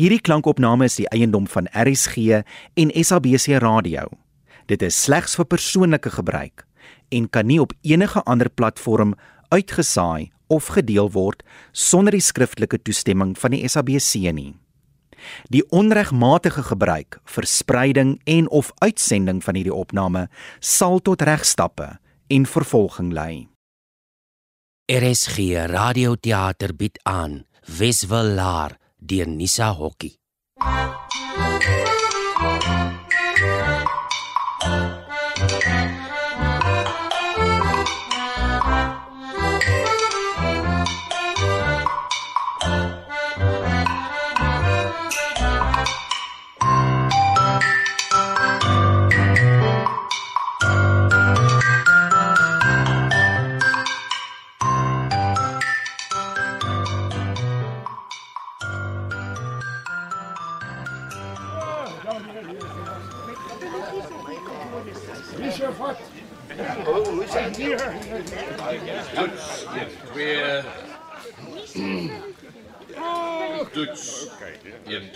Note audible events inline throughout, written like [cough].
Hierdie klankopname is die eiendom van RSG en SABC Radio. Dit is slegs vir persoonlike gebruik en kan nie op enige ander platform uitgesaai of gedeel word sonder die skriftelike toestemming van die SABC nie. Die onregmatige gebruik, verspreiding en of uitsending van hierdie opname sal tot regstappe en vervolging lei. RSG Radioteater bied aan Weswelaar deur Nisa Hokkie. Toets,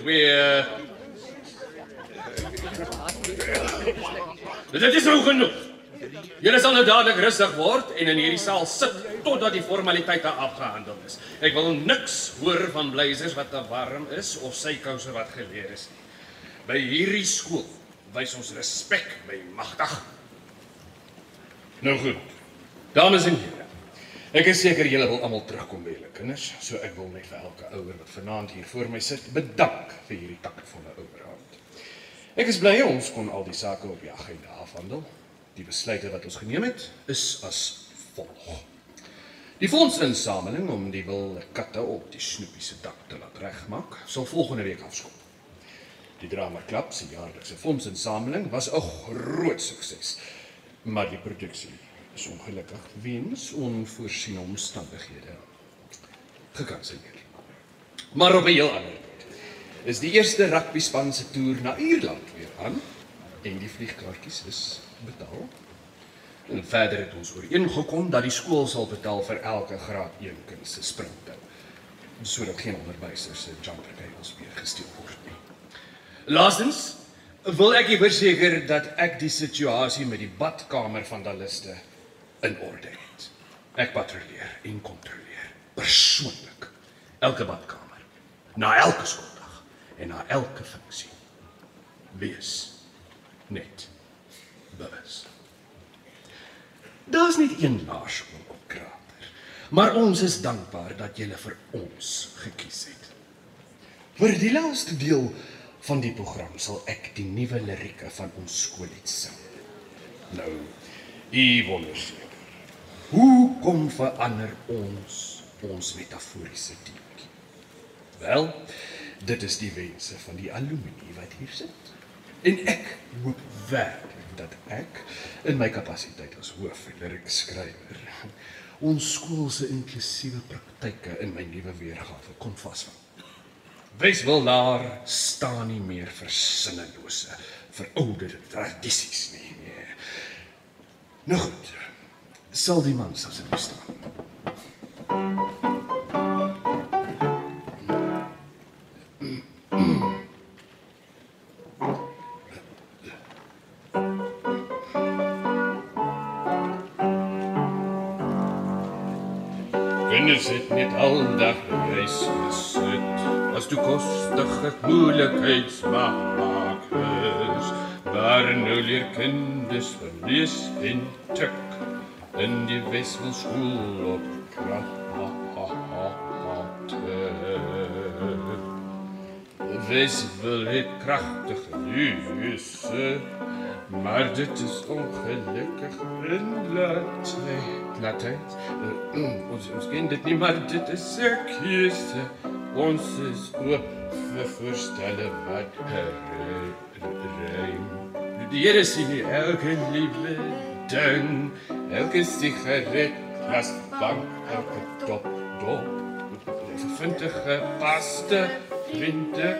Twee. Dit is nou genoeg. Julle sal nou dadelik rustig word en in hierdie saal sit totdat die formaliteite afgehandel is. Ek wil niks hoor van blazers wat te warm is of sykouse wat geleer is nie. By hierdie skool wys ons respek by magtig. Nou goed. Dames en here. Ek is seker julle wil almal terugkom by julle kinders, so ek wil net vir elke ouer wat vanaand hier voor my sit, bedank vir hierdie takvolle ouerhand. Ek is bly ons kon al die sake op die agenda afhandel. Die besluite wat ons geneem het, is as volg. Die fondsinsameling om die wilde katte op die snoepie se dak te laat regmaak, sal volgende week afskop. Die Drama Club se jaarlikse fondsinsameling was 'n groot sukses, maar die produksie is ongelukkig weens onvoorsiene omstandighede gekanselleer. Maar op 'n heel ander punt is die eerste rugby span se toer na Ierland weer aan en die vliegkaartjies is betaal. En verder het ons ooreengekom dat die skool sal betaal vir elke graad 1 kind se springtou sodat geen onderwysers se jumper cables weer gesteel word nie. Laastens wil ek verseker dat ek die situasie met die badkamer vandaliste in orde het. Ek patrolleer en kontroleer persoonlik elke badkamer na elke skooldag en na elke funksie. Wees net bewus. Daar's net een laerskool op Krater, maar ons is dankbaar dat julle vir ons gekies het. Vir die laaste deel van die program sal ek die nuwe lirieke van ons skoollied sing. Nou, u wonder seker. Hoe kom verander ons ons metaforiese dieetjie? Wel, dit is die wense van die alumni wat hier sit. En ek hoop werklik dat ek in my kapasiteit as hoofliriekskrywer ons skool se inklusiewe praktyke in my nuwe weergawe kon vasvang. Weswelaar staan nie meer vir sinnelose, verouderde tradisies nie. Nee. Nou goed. Sal die man asseblief staan. Kinders het net aldag reis gesit as toe kostige moeilikheidsmaak is. Maar nou leer kinders verlees en tik in die Weswelskool op kracht. Weswel het kragtige huise, maar dit is ongelukkig in Latijn. Latijn? Uh, ons, ons ken dit nie, maar dit is keuse. Ons is oop vir voorstelle wat rein. Die Here sien elke liewe ding, elke sigaret, glas bank, elke dop, dop. Vervindige paste, vriende,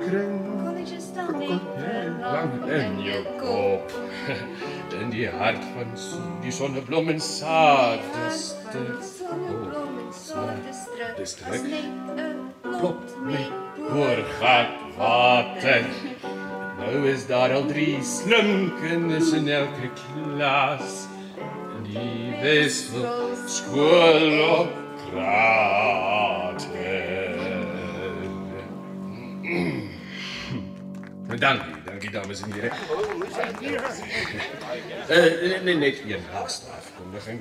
kring. Lang in jou kop. In die hart van die sonneblom en saadeste. Distrik. Plop met oor gat water. Nou is daar al drie slim kinders in elke klas. In die Westville skool op Krater. Dankie, dankie dames en here. Eh nee net een laaste afkondiging.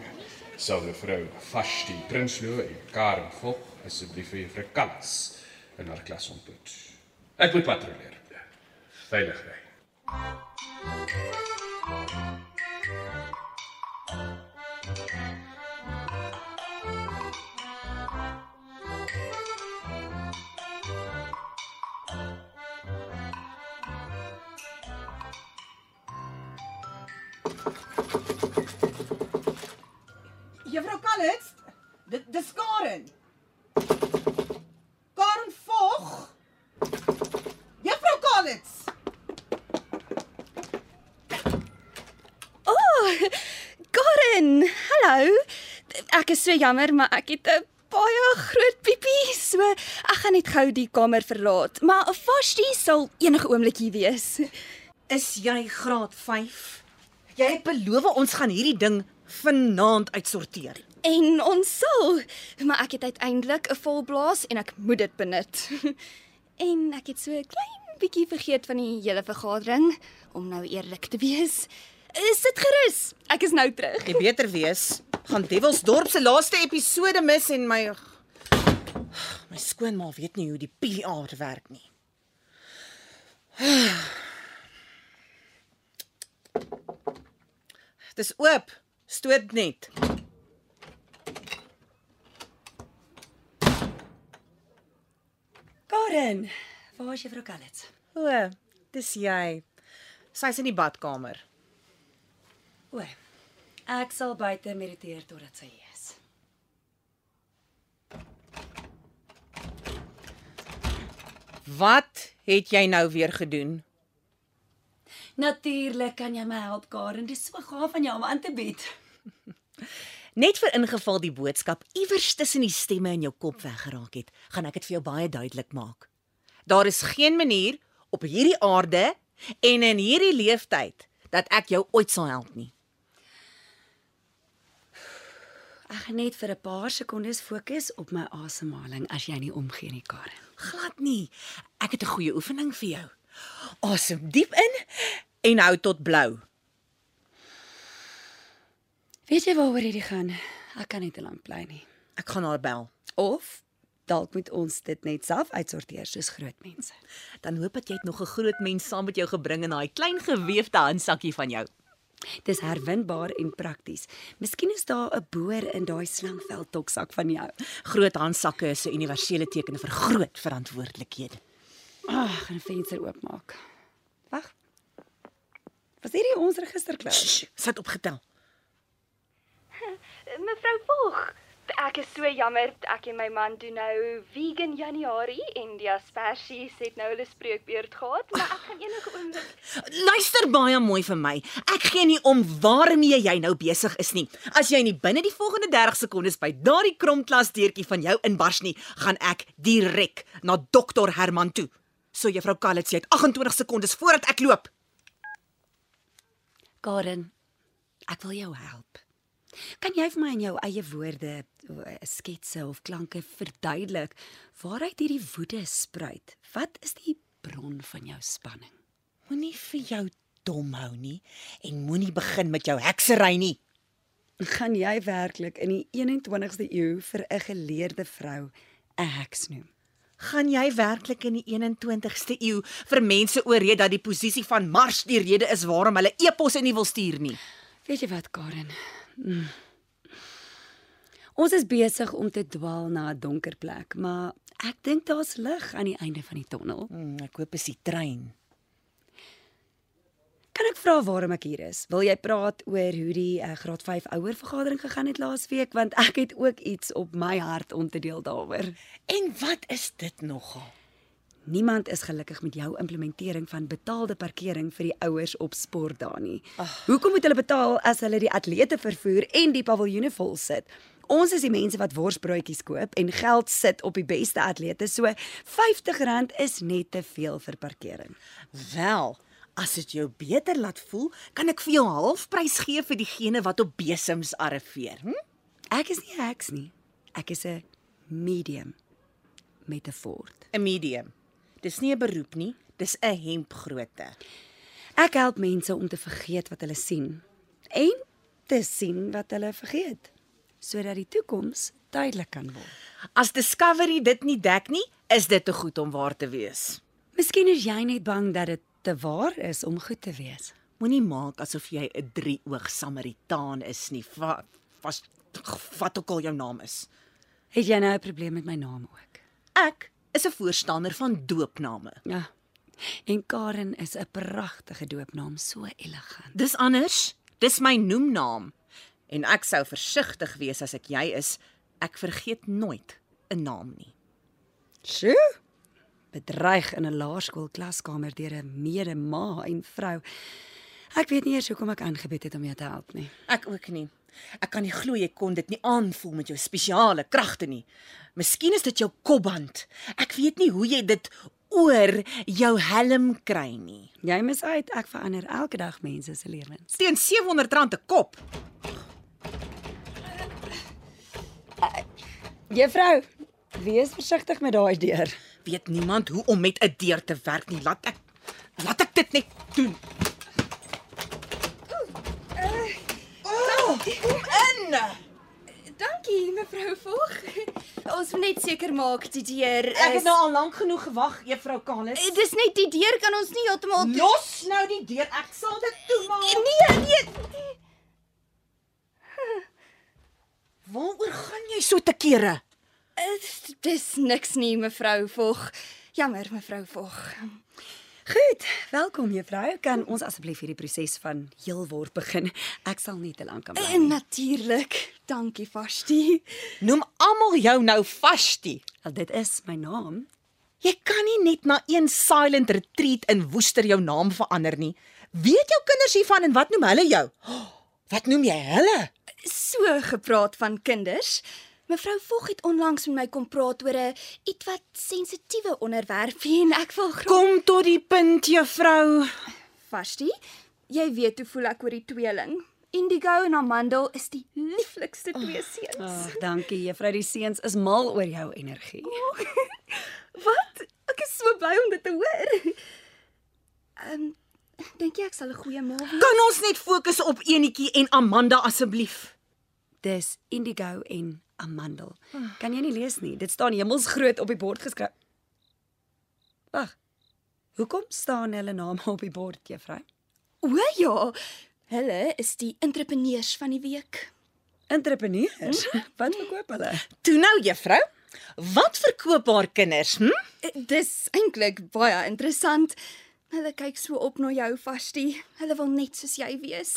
Sal mevrou Vashti Prinsloo en Karen Vog asseblief vir juffrou Kallas in haar klas ontmoet. Ek moet patrolleer. Veilig ry. Juffrou Kallits, dit dis Karen. Karen Vog. Juffrou Kallits. Karen, hallo. Ek is so jammer, maar ek het 'n baie groot piepie, so ek gaan net gou die kamer verlaat. Maar Vashti sal enige oomblik hier wees. Is jy graad 5? Jy het beloof ons gaan hierdie ding vanaand uitsorteer. En ons sal, maar ek het uiteindelik 'n volblaas en ek moet dit benut. [laughs] en ek het so 'n klein bietjie vergeet van die hele vergadering om nou eerlik te wees. Eh, Sit gerus. Ek is nou terug. Jy beter wees. Gaan Devilsdorp se laaste episode mis en my my skoonma weet nie hoe die PR werk nie. [sighs] Dis oop. Stoot net. Karen, waar is juffrou Kallits? O, dis jy. Sy's in die badkamer. O. Ek sal buite mediteer totdat sy hier is. Wat het jy nou weer gedoen? Natuurlik kan jy my help, Karen. Dis so gaaf van jou om aan te bied. [laughs] Net vir ingeval die boodskap iewers tussen die stemme in jou kop weggeraak het, gaan ek dit vir jou baie duidelik maak. Daar is geen manier op hierdie aarde en in hierdie leeftyd dat ek jou ooit sal help nie. Ek gaan net vir 'n paar sekondes fokus op my asemhaling as jy nie omgee nie, Karen. Glad nie. Ek het 'n goeie oefening vir jou. Asem diep in en hou tot blou. Weet jy waaroor hierdie gaan? Ek kan nie te lank bly nie. Ek gaan haar bel. Of dalk moet ons dit net self uitsorteer soos groot mense. Dan hoop ek jy het nog 'n groot mens saam met jou gebring in daai klein geweefde handsakkie van jou. Dis herwinbaar en prakties. Miskien is daar 'n boor in daai slangvel toksak van jou. Groot handsakke is 'n universele teken vir groot verantwoordelikhede. Ag, oh, gaan 'n venster oopmaak. Wag. Was hierdie ons registerklub? Shh, sit opgetel. [laughs] Mevrou Vog, ek is so jammer ek en my man doen nou vegan Januarie en die asperges het nou hulle spreekbeurt gehad, maar ek gaan enige oomblik Luister baie mooi vir my. Ek gee nie om waarmee jy nou besig is nie. As jy nie binne die volgende 30 sekondes by daardie kromklas deurtjie van jou inbars nie, gaan ek direk na dokter Herman toe. So juffrou Kallits, jy het 28 sekondes voordat ek loop. Karen, ek wil jou help. Kan jy vir my in jou eie woorde, o, sketse of klanke verduidelik waaruit hierdie woede spruit? Wat is die bron van jou spanning? Moenie vir jou dom hou nie en moenie begin met jou heksery nie. Gaan jy werklik in die 21ste eeu vir 'n geleerde vrou 'n heks noem? Gaan jy werklik in die 21ste eeu vir mense ooreed dat die posisie van Mars die rede is waarom hulle e-posse nie wil stuur nie? Weet jy wat, Karen? Mm. Ons is besig om te dwaal na 'n donker plek, maar ek dink daar's lig aan die einde van die tonnel. Hmm, ek hoop is die trein. Kan ek vra waarom ek hier is? Wil jy praat oor hoe die uh, graad 5 ouer vergadering gegaan het laasweek want ek het ook iets op my hart om te deel daaroor. En wat is dit nogal? Niemand is gelukkig met jou implementering van betaalde parkering vir die ouers op sportdae nie. Hoekom moet hulle betaal as hulle die atlete vervoer en die paviljoene vol sit? Ons is die mense wat worsbroodjies koop en geld sit op die beste atlete, so R50 is net te veel vir parkering. Wel, as dit jou beter laat voel, kan ek vir jou halfprys gee vir diegene wat op besems arriveer. Hm? Ek is nie heks nie. Ek is 'n medium met 'n fort. 'n Medium. Dis nie 'n beroep nie, dis 'n hempgrootte. Ek help mense om te vergeet wat hulle sien en te sien wat hulle vergeet, sodat die toekoms duidelik kan word. As Discovery dit nie dek nie, is dit te goed om waar te wees. Miskien is jy net bang dat dit te waar is om goed te wees. Moenie maak asof jy 'n drieoog Samaritaan is nie. Wat wat ook al jou naam is. Het jy nou 'n probleem met my naam ook? Ek is 'n voorstander van doopname. Ja. En Karen is 'n pragtige doopnaam, so elegant. Dis anders. Dis my noemnaam. En ek sou versigtig wees as ek jy is. Ek vergeet nooit 'n naam nie. Sjoe. Bedreig in 'n laerskool klaskamer deur 'n medema en vrou. Ek weet nie eers hoekom ek aangebied het om jou te help nie. Ek ook nie. Ek kan nie glo jy kon dit nie aanvoel met jou spesiale kragte nie. Miskien is dit jou kopband. Ek weet nie hoe jy dit oor jou helm kry nie. Jy mis uit, ek verander elke dag mense se lewens. Teen R700 'n kop. Juffrou, wees versigtig met daai deur. Weet niemand hoe om met 'n deur te werk nie. Laat ek laat ek dit net doen. Oh, in. Dankie, mevrou Vog. Ons moet net seker maak die deur is Ek het nou al lank genoeg gewag, juffrou Kalis. Eh, Dis net die deur kan ons nie heeltemal Los nou die deur. Ek sal dit toemaak. Nee, nee. Waaroor gaan jy so te kere? Eh, Dis niks nie, mevrou Vog. Jammer, mevrou Vog. Goed, welkom juffrou. Kan ons asseblief hierdie proses van heel word begin? Ek sal nie te lank kan bly. En natuurlik. Dankie, Vashti. Noem almal jou nou Vashti. Wel, dit is my naam. Jy kan nie net na een silent retreat in Woester jou naam verander nie. Weet jou kinders hiervan en wat noem hulle jou? [gasps] Wat noem jy hulle? So gepraat van kinders. Mevrou Vog het onlangs met my kom praat oor 'n ietwat sensitiewe onderwerpie [laughs] en ek wil graag Kom tot die punt, juffrou. Vashti, jy weet hoe voel ek oor die tweeling. Indigo en Amandel is die lieflikste twee seuns. Ag, oh, dankie juffrou. Die seuns is mal oor jou energie. [laughs] Wat? Ek is so bly om dit te hoor. Ehm, um, dink jy ek sal 'n goeie ma wees? Kan ons net fokus op enetjie en Amanda asseblief? Dis indigo en amandel. Kan jy nie lees nie? Dit staan hemelsgroot op die bord geskryf. Wag. Hoekom staan hulle name op die bord, juffrou? O ja, hulle is die entrepreneurs van die week. Entrepreneurs. [laughs] Wat verkoop hulle? Toe nou, juffrou. Wat verkoop haar kinders, hm? Eh, Dis eintlik baie interessant. Hulle kyk so op na jou, Vashti. Hulle wil net soos jy wees.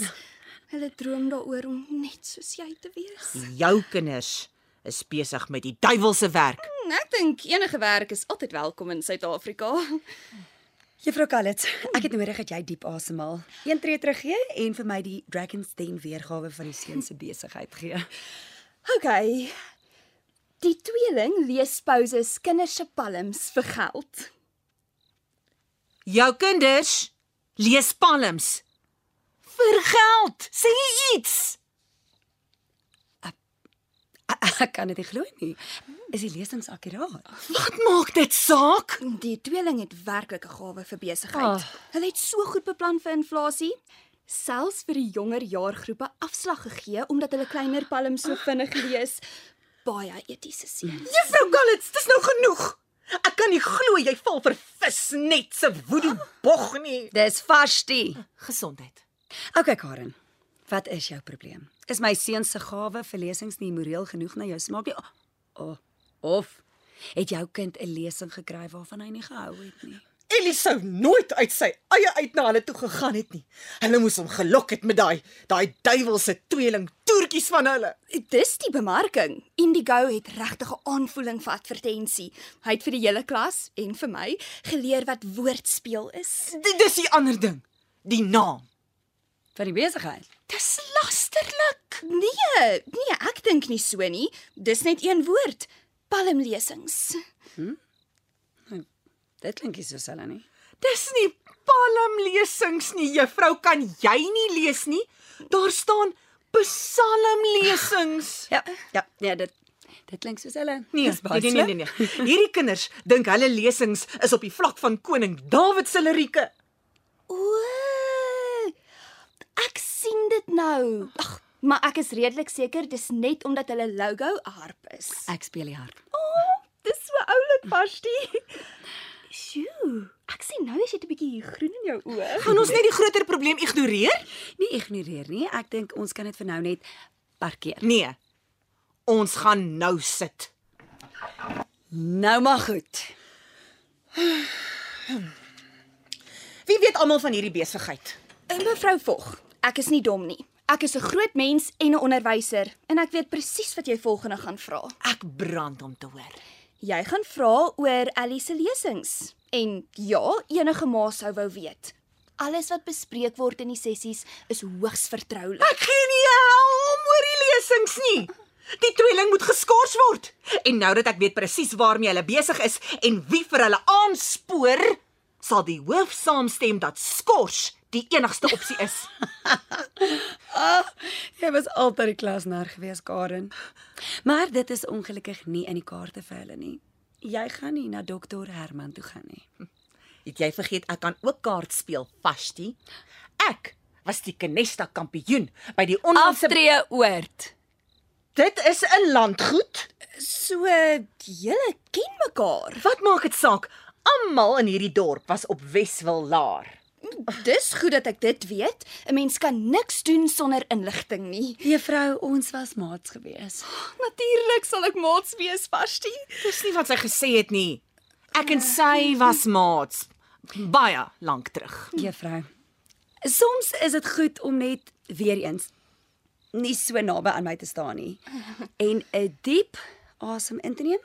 Hulle droom daaroor om net soos jy te wees. Jou kinders is besig met die duiwelse werk. Hm, Ek dink enige werk is altyd welkom in Suid-Afrika. Juffrou Kallits, ek het nodig dat jy diep asemhaal. Een tree terug gee en vir my die Dragon's Den weergawe van die seun se besigheid gee. OK. Die tweeling lees Poses kinders se palms vir geld. Jou kinders lees palms vir geld. Sê iets. Ek kan dit nie glo nie. Is die lesings akkuraat? Wat maak dit saak? Die tweeling het werklik 'n gawe vir besigheid. Ah. Oh. Hulle het so goed beplan vir inflasie, selfs vir die jonger jaargroepe afslag gegee omdat hulle kleiner palms so vinnig lees. Baie etiese seuns. Juffrou Gallits, dis nou genoeg. Ek kan nie glo jy val vir visnet se woedoe bog nie. Dis Vashti. Gesondheid. Okay Karen. Wat is jou probleem? Is my seun se gawe vir lesings nie moreel genoeg na jou smaak nie? Oh, of het jou kind 'n lesing gekry waarvan hy nie gehou het nie? Ellie sou nooit uit sy eie uit na hulle toe gegaan het nie. Hulle moes hom gelok het met daai daai duiwelse tweeling toertjies van hulle. Dis die bemarking. Indigo het regtig 'n aanvoeling vir advertensie. Hy het vir die hele klas en vir my geleer wat woordspeel is. D dis die ander ding. Die naam. Van die besigheid. Dis lasterlik. Nee, nee, ek dink nie so nie. Dis net een woord. Palmlesings. Dit klink nie so selle nie. Dis nie palmlesings nie, juffrou, kan jy nie lees nie? Daar staan psalmlesings. Ja, ja, ja, dit dit klink so selle. Nee, Dis baie nee, nee, nee, nee, nee. Hierdie kinders dink hulle lesings is op die vlak van koning Dawid se lirieke. O! Sien dit nou. Ag, maar ek is redelik seker dis net omdat hulle logo 'n harp is. Ek speel die harp. Dis so oulik, Pasti. Sjoe, ek sien nou as jy 'n bietjie groen in jou oë. Gaan ons net die groter probleem ignoreer? Nie ignoreer nie. Ek dink ons kan dit vir nou net parkeer. Nee. Ons gaan nou sit. Nou maar goed. Wie weet almal van hierdie besigheid? En mevrou Vog, ek is nie dom nie. Ek is 'n groot mens en 'n onderwyser en ek weet presies wat jy volgende gaan vra. Ek brand om te hoor. Jy gaan vra oor Ellie se lesings. En ja, enige ma sou wou weet. Alles wat bespreek word in die sessies is hoogs vertroulik. Ek gee nie hel om oor die lesings nie. Die tweeling moet geskort word. En nou dat ek weet presies waarmee hulle besig is en wie vir hulle aanspoor, sal die hoof saamstem dat skors die enigste opsie is. [laughs] Jy was altyd die klasnar gewees, Karen. Maar dit is ongelukkig nie in die kaarte vir hulle nie. Jy gaan nie na dokter Herman toe gaan nie. Het jy vergeet ek kan ook kaart speel, Vashti? Ek was die Kenesta kampioen by die onlangse Aftree oord. Dit is 'n landgoed. So julle ken mekaar. Wat maak dit saak? Almal in hierdie dorp was op Weswil Laar. Dis goed dat ek dit weet. 'n Mens kan niks doen sonder inligting nie. Juffrou, ons was maats gewees. [gasps] Natuurlik sal ek maats wees, Pasti. Dis nie wat sy gesê het nie. Ek en sy was maats baie lank terug. Juffrou. Soms is dit goed om net weer eens nie so naby aan my te staan nie [laughs] en 'n diep asem in te neem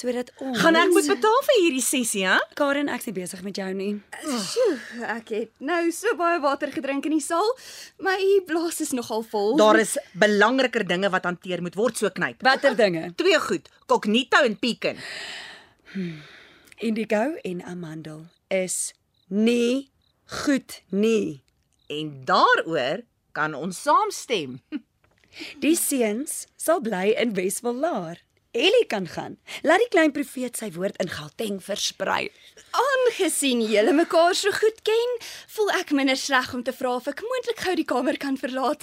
sodat ons Gaan ek moet betaal vir hierdie sessie, hè? Karen, ek's nie besig met jou nie. Sjoe, ek het nou so baie water gedrink in die saal. My blaas is nogal vol. Daar is belangriker dinge wat hanteer moet word, so knyp. Watter dinge? [laughs] Twee goed, Cognito en Pekin. Indigo en amandel is nie goed nie. En daaroor kan ons saamstem. Die seuns sal bly in Weswil Laar. Ellie kan gaan. Laat die klein profeet sy woord in Gauteng versprei. Aangesien julle mekaar so goed ken, voel ek minder sleg om te vra of ek moontlik gou die kamer kan verlaat.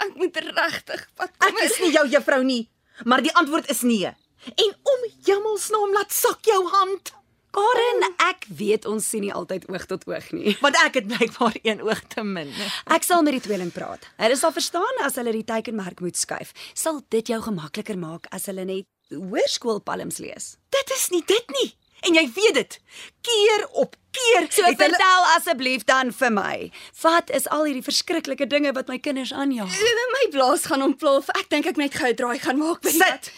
Ek moet regtig wat Ek is nie jou juffrou nie, maar die antwoord is nee. En om Hemelsnaam laat sak jou hand, Karen, ek weet ons sien nie altyd oog tot oog nie. want ek het blykbaar een oog te min. Ek sal met die tweeling praat. Hulle sal verstaan as hulle die teikenmerk moet skuif. Sal dit jou gemakliker maak as hulle net hoërskoolpalms lees? Dit is nie dit nie. En jy weet dit. Keer op keer So het hulle vertel asseblief dan vir my. Wat is al hierdie verskriklike dinge wat my kinders aanjaag? my blaas gaan ontplof. Ek dink ek net gou 'n draai gaan maak by die sit.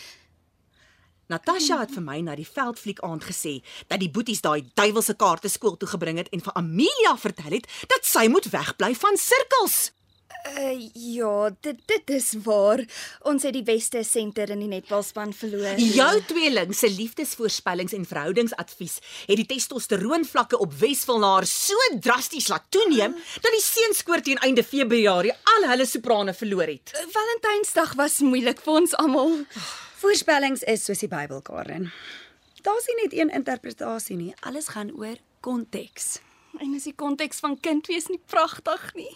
Natasha het vir my na die veldfliek aand gesê dat die boeties daai duiwelse kaarte skool toe gebring het en vir Amelia vertel het dat sy moet wegbly van sirkels. Uh, ja, dit dit is waar. Ons het die beste senter in die netbalspan verloor. Jou tweeling se liefdesvoorspellings en verhoudingsadvies het die testosteroonvlakke op Wesvilnaar so drasties laat toeneem dat die seunskoor teen einde Februarie al hulle soprane verloor het. Valentynsdag was moeilik vir ons almal. Voorspellings is soos die Bybel, Karen. Daar's nie net een interpretasie nie. Alles gaan oor konteks. En is die konteks van kind wees nie pragtig nie.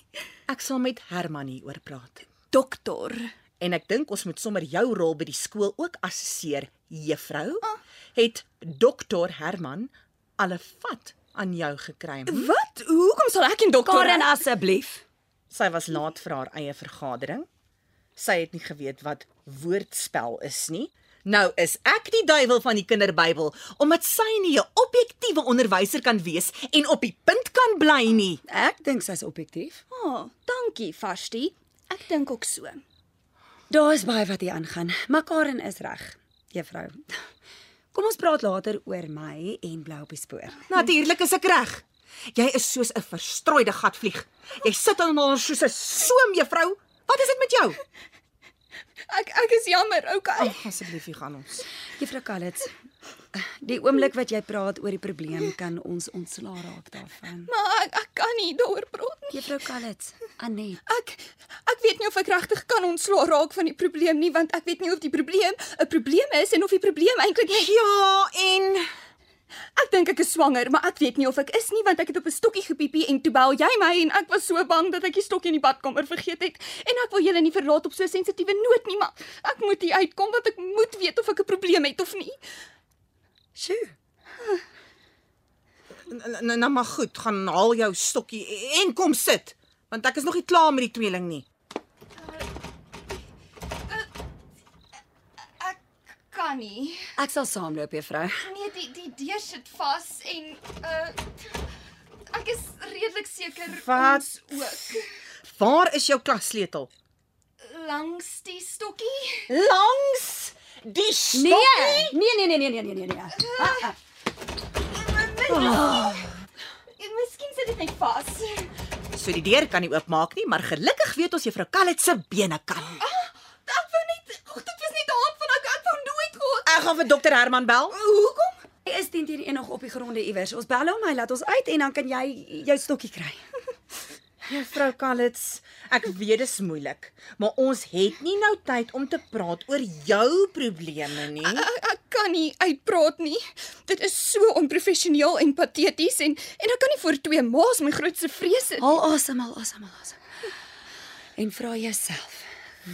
Ek sal met Herman hieroor praat. Dokter. En ek dink ons moet sommer jou rol by die skool ook assesseer, juffrou. Het dokter Herman alle vat aan jou gekry? Wat? Hoekom sal ek en dokter Karen, asseblief. Sy was laat vir haar eie vergadering. Sy het nie geweet wat woordspel is nie. Nou is ek die duiwel van die kinderbybel omdat sy nie 'n objektiewe onderwyser kan wees en op die punt kan bly nie. Ek dink sy's objektief. Oh, dankie, Vashti. Ek dink ook so. Daar is baie wat hier aangaan, maar Karen is reg, juffrou. Kom ons praat later oor my en blou op die spoor. Natuurlik is ek reg. Jy is soos 'n verstrooide gatvlieg. Jy sit aan haar soos 'n soem, juffrou. Wat is dit met jou? Ek ek is jammer, okay. Ag, asseblief, hier gaan ons. Juffrou Calitz, die oomblik wat jy praat oor die probleem kan ons ontslaa raak daarvan. Maar ek, ek kan nie daaroor praat nie. Juffrou Calitz, Anet, Ek ek weet nie of ek regtig kan ontslaa raak van die probleem nie, want ek weet nie of die probleem 'n probleem is en of die probleem eintlik net Ja, en Ek dink ek is swanger, maar ek weet nie of ek is nie want ek het op 'n stokkie gepiepie en toe bel jy my en ek was so bang dat ek die stokkie in die badkamer vergeet het. En ek wil julle nie verlaat op so 'n sensitiewe noot nie, maar ek moet hier uitkom want ek moet weet of ek 'n probleem het of nie. sjoe. nou maar goed, gaan haal jou stokkie en kom sit, want ek is nog nie klaar met die tweeling nie. Kan nie. Ek sal saamloop, juffrou. Nee, die die deur sit vas en uh ek is redelik seker Wat? ons ook Waar is jou klassleutel? langs die stokkie. Langs die stokkie. Nee, nee, nee, nee, nee, nee, nee, nee. Ah, ah. Oh. Miskien sit dit net vas. So die deur kan nie oopmaak nie, maar gelukkig weet ons juffrou Kallet se bene kan. Ek wou net Ag, dit was net 'n hand van ek ek wou nooit gehad. Ek gaan vir dokter Herman bel. Hoekom? Hy is teen teen een nog op die gronde iewers. Ons bel hom, hy laat ons uit en dan kan jy jou stokkie kry. [laughs] Juffrou Kallets, ek weet dit is moeilik, maar ons het nie nou tyd om te praat oor jou probleme nie. Ek, ek kan nie uitpraat nie. Dit is so onprofessioneel en pateties en en ek kan nie voor twee ma's my grootste vrees is. Haal asem, haal asem, haal asem. En vra jouself,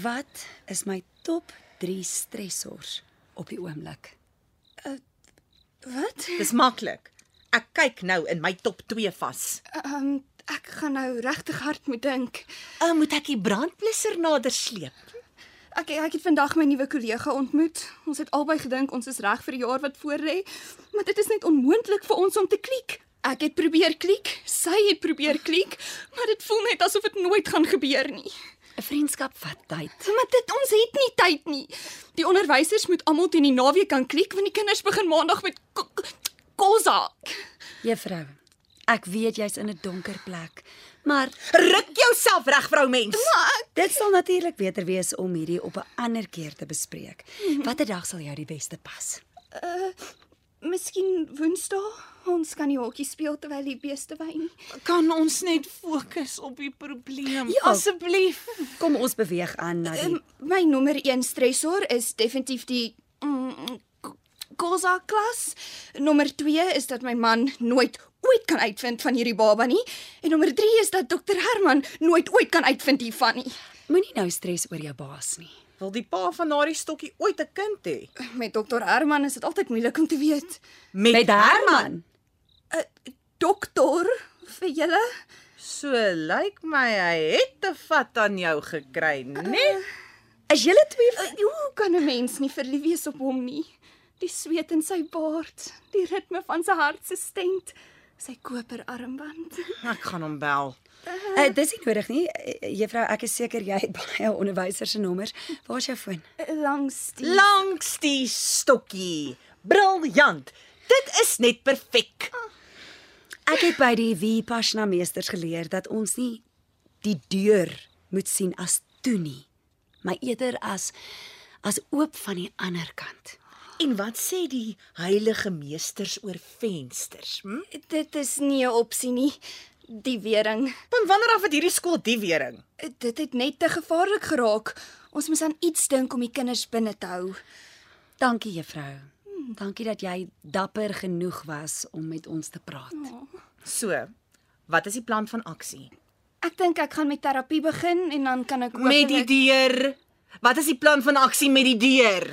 wat is my top 3 stressors op die oomblik? Wat? Dis maklik. Ek kyk nou in my top 2 vas. Ehm um, ek gaan nou regtig hard moet dink. Uh, moet ek die brandblusser nader sleep? Ek ek het vandag my nuwe kollega ontmoet. Ons het albei gedink ons is reg vir die jaar wat voorlê, maar dit is net onmoontlik vir ons om te klik. Ek het probeer klik, sy het probeer klik, maar dit voel net asof dit nooit gaan gebeur nie. 'n Vriendskap vat tyd. Maar dit ons het nie tyd nie. Die onderwysers moet almal teen die naweek kan klik want die kinders begin maandag met ko- ko- kosa. Juffrou, ek weet jy's in 'n donker plek, maar Ruk jouself reg, vrou mens. dit sal natuurlik beter wees om hierdie op 'n ander keer te bespreek. Watter dag sal jou die beste pas? Miskien Woensdae. Ons kan nie hokkie speel terwyl die beeste wy nie. Kan ons net fokus op die probleem? Ja. Asseblief. Kom ons beweeg aan na die Um, my nommer 1 stressor is definitief die mm, kosa klas. Nommer 2 is dat my man nooit ooit kan uitvind van hierdie baba nie. En nommer 3 is dat dokter Herman nooit ooit kan uitvind hiervan nie. Moenie nou stres oor jou baas nie. Wil die pa van daardie stokkie ooit 'n kind hê? Met dokter Herman is dit altyd moeilik om te weet. Met Herman. Dokter vir julle? So lyk my hy het te vat aan jou gekry, né? Is julle twee Uh, hoe kan 'n mens nie verlief wees op hom nie? Die sweet in sy baard, die ritme van sy hart se stent, sy koper armband. [laughs] Ek gaan hom bel. Uh, dis nie nodig nie. Uh, Juffrou, ek is seker jy het baie onderwysers se nommers. Waar is jou foon? Langs die Langs die stokkie. Briljant. Dit is net perfek. Ek het by die Vipassana meesters geleer dat ons nie die deur moet sien as toe nie, maar eerder as as oop van die ander kant. En wat sê die heilige meesters oor vensters? Hm? Dit is nie 'n opsie nie. Die wering. Van wanneer af het hierdie skool die wering? Dit het net te gevaarlik geraak. Ons moes aan iets dink om die kinders binne te hou. Dankie juffrou. Dankie dat jy dapper genoeg was om met ons te praat. So, wat is die plan van aksie? Ek dink ek gaan met terapie begin en dan kan ek Met die deur. Wat is die plan van aksie met die deur?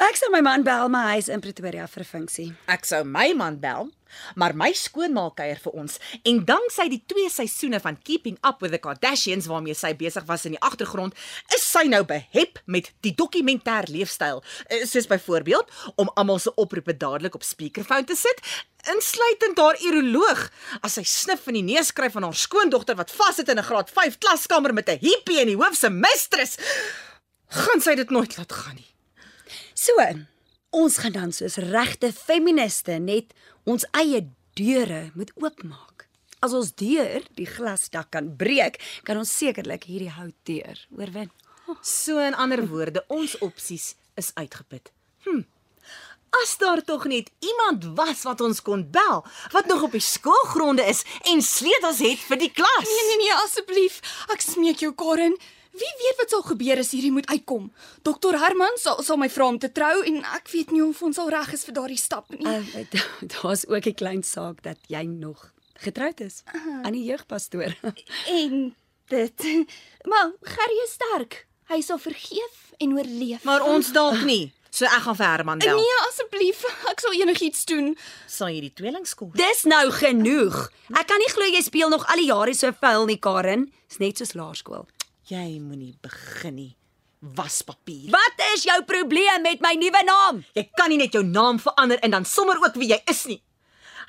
Ek sal my man bel, maar hy is in Pretoria vir 'n funksie. Ek sou my man bel, maar my skoonma kuier vir ons en danksy die twee seisoene van Keeping Up with the Kardashians waarmee sy besig was in die agtergrond, is sy nou behep met die dokumentêr leefstyl, eh, soos byvoorbeeld om almal se oproepe dadelik op speakerphone te sit, insluitend haar uroloog as sy snif in die neus kry van haar skoondogter wat vassit in 'n graad 5 klaskamer met 'n hippie in die hoof se mistress. Gaan sy dit nooit laat gaan nie. So, ons gaan dan soos regte feministe net ons eie deure moet oopmaak. As ons deur die glasdak kan breek, kan ons sekerlik hierdie houtdeur oorwin. So in ander woorde, ons opsies is uitgeput. Hm. As daar tog net iemand was wat ons kon bel, wat nog op die skoolgronde is en sleutels het vir die klas. Nee nee nee, asseblief. Ek smeek jou, Karen. Wie weet wat sal gebeur as hierdie moet uitkom? Dokter Herman sal sal my vra om te trou en ek weet nie of ons al reg is vir daardie stap nie. Uh, [laughs] Daar's ook 'n klein saak dat jy nog getroud is aan die jeugpastoor. [laughs] En dit. [laughs] Maar Gerry is sterk. Hy sal vergeef en oorleef. Maar ons dalk nie. So ek gaan vir Herman bel. Nee, asseblief. Ek sal enigiets doen. Sal jy die tweeling skool? Dis nou genoeg. Ek kan nie glo jy speel nog al die jare so vuil nie, Karen. Dis net soos laerskool. Jy moenie begin nie. Waspapier. Wat is jou probleem met my nuwe naam? Jy kan nie net jou naam verander en dan sommer ook wie jy is nie.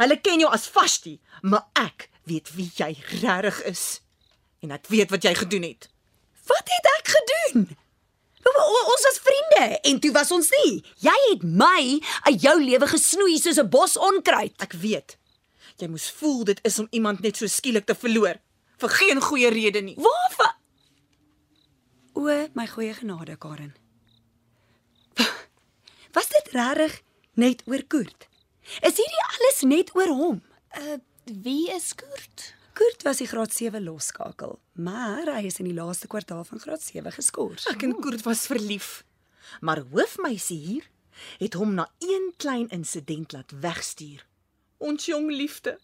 Hulle ken jou as Vashti, maar ek weet wie jy regtig is. En ek weet wat jy gedoen het. Wat het ek gedoen? O, o, ons was vriende en toe was ons nie. Jy het my uit jou lewe gesnoei soos 'n bos onkruid. Ek weet. Jy moes voel dit is om iemand net so skielik te verloor vir geen goeie rede nie. Waarvan? O, my goeie genade, Karen. [laughs] Was dit regtig net oor Koert? Is hierdie alles net oor hom? Uh wie is Koert? Koert was die graad 7 losskakel, maar hy is in die laaste kwartaal van graad 7 geskort. Ek en Koert was verlief. Maar hoofmeisie hier het hom na een klein insident laat wegstuur. Ons jong liefde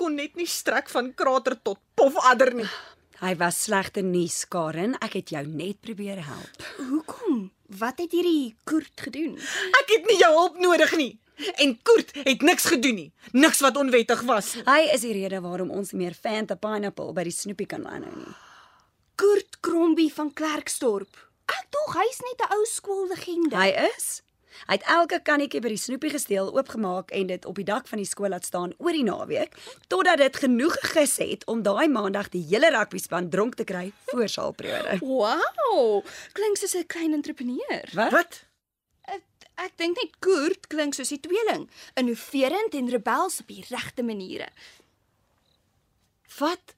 kon net nie strek van krater tot pofadder nie. Hy was slegte nuus, Karen. Ek het jou net probeer help. Hoekom? Wat het hierdie Koert gedoen? Ek het nie jou hulp nodig nie. En Koert het niks gedoen nie. Niks wat onwettig was. Hy is die rede waarom ons nie meer Fanta Pineapple by die snoepie kan aanhou nie. Koert Krombie van Klerksdorp. Ek dog hy's net 'n ou skoollegende. Hy is. Hy het elke kannetjie by die snoepie gesteel, oopgemaak en dit op die dak van die skool laat staan oor die naweek totdat dit genoeg gegis het om daai maandag die hele rugbyspan dronk te kry voor saalperiode. Wow, klink soos 'n klein entrepreneur. Wat? Wat? Ek, ek dink net Koert klink soos die tweeling, innoverend en rebels op die regte maniere. Wat?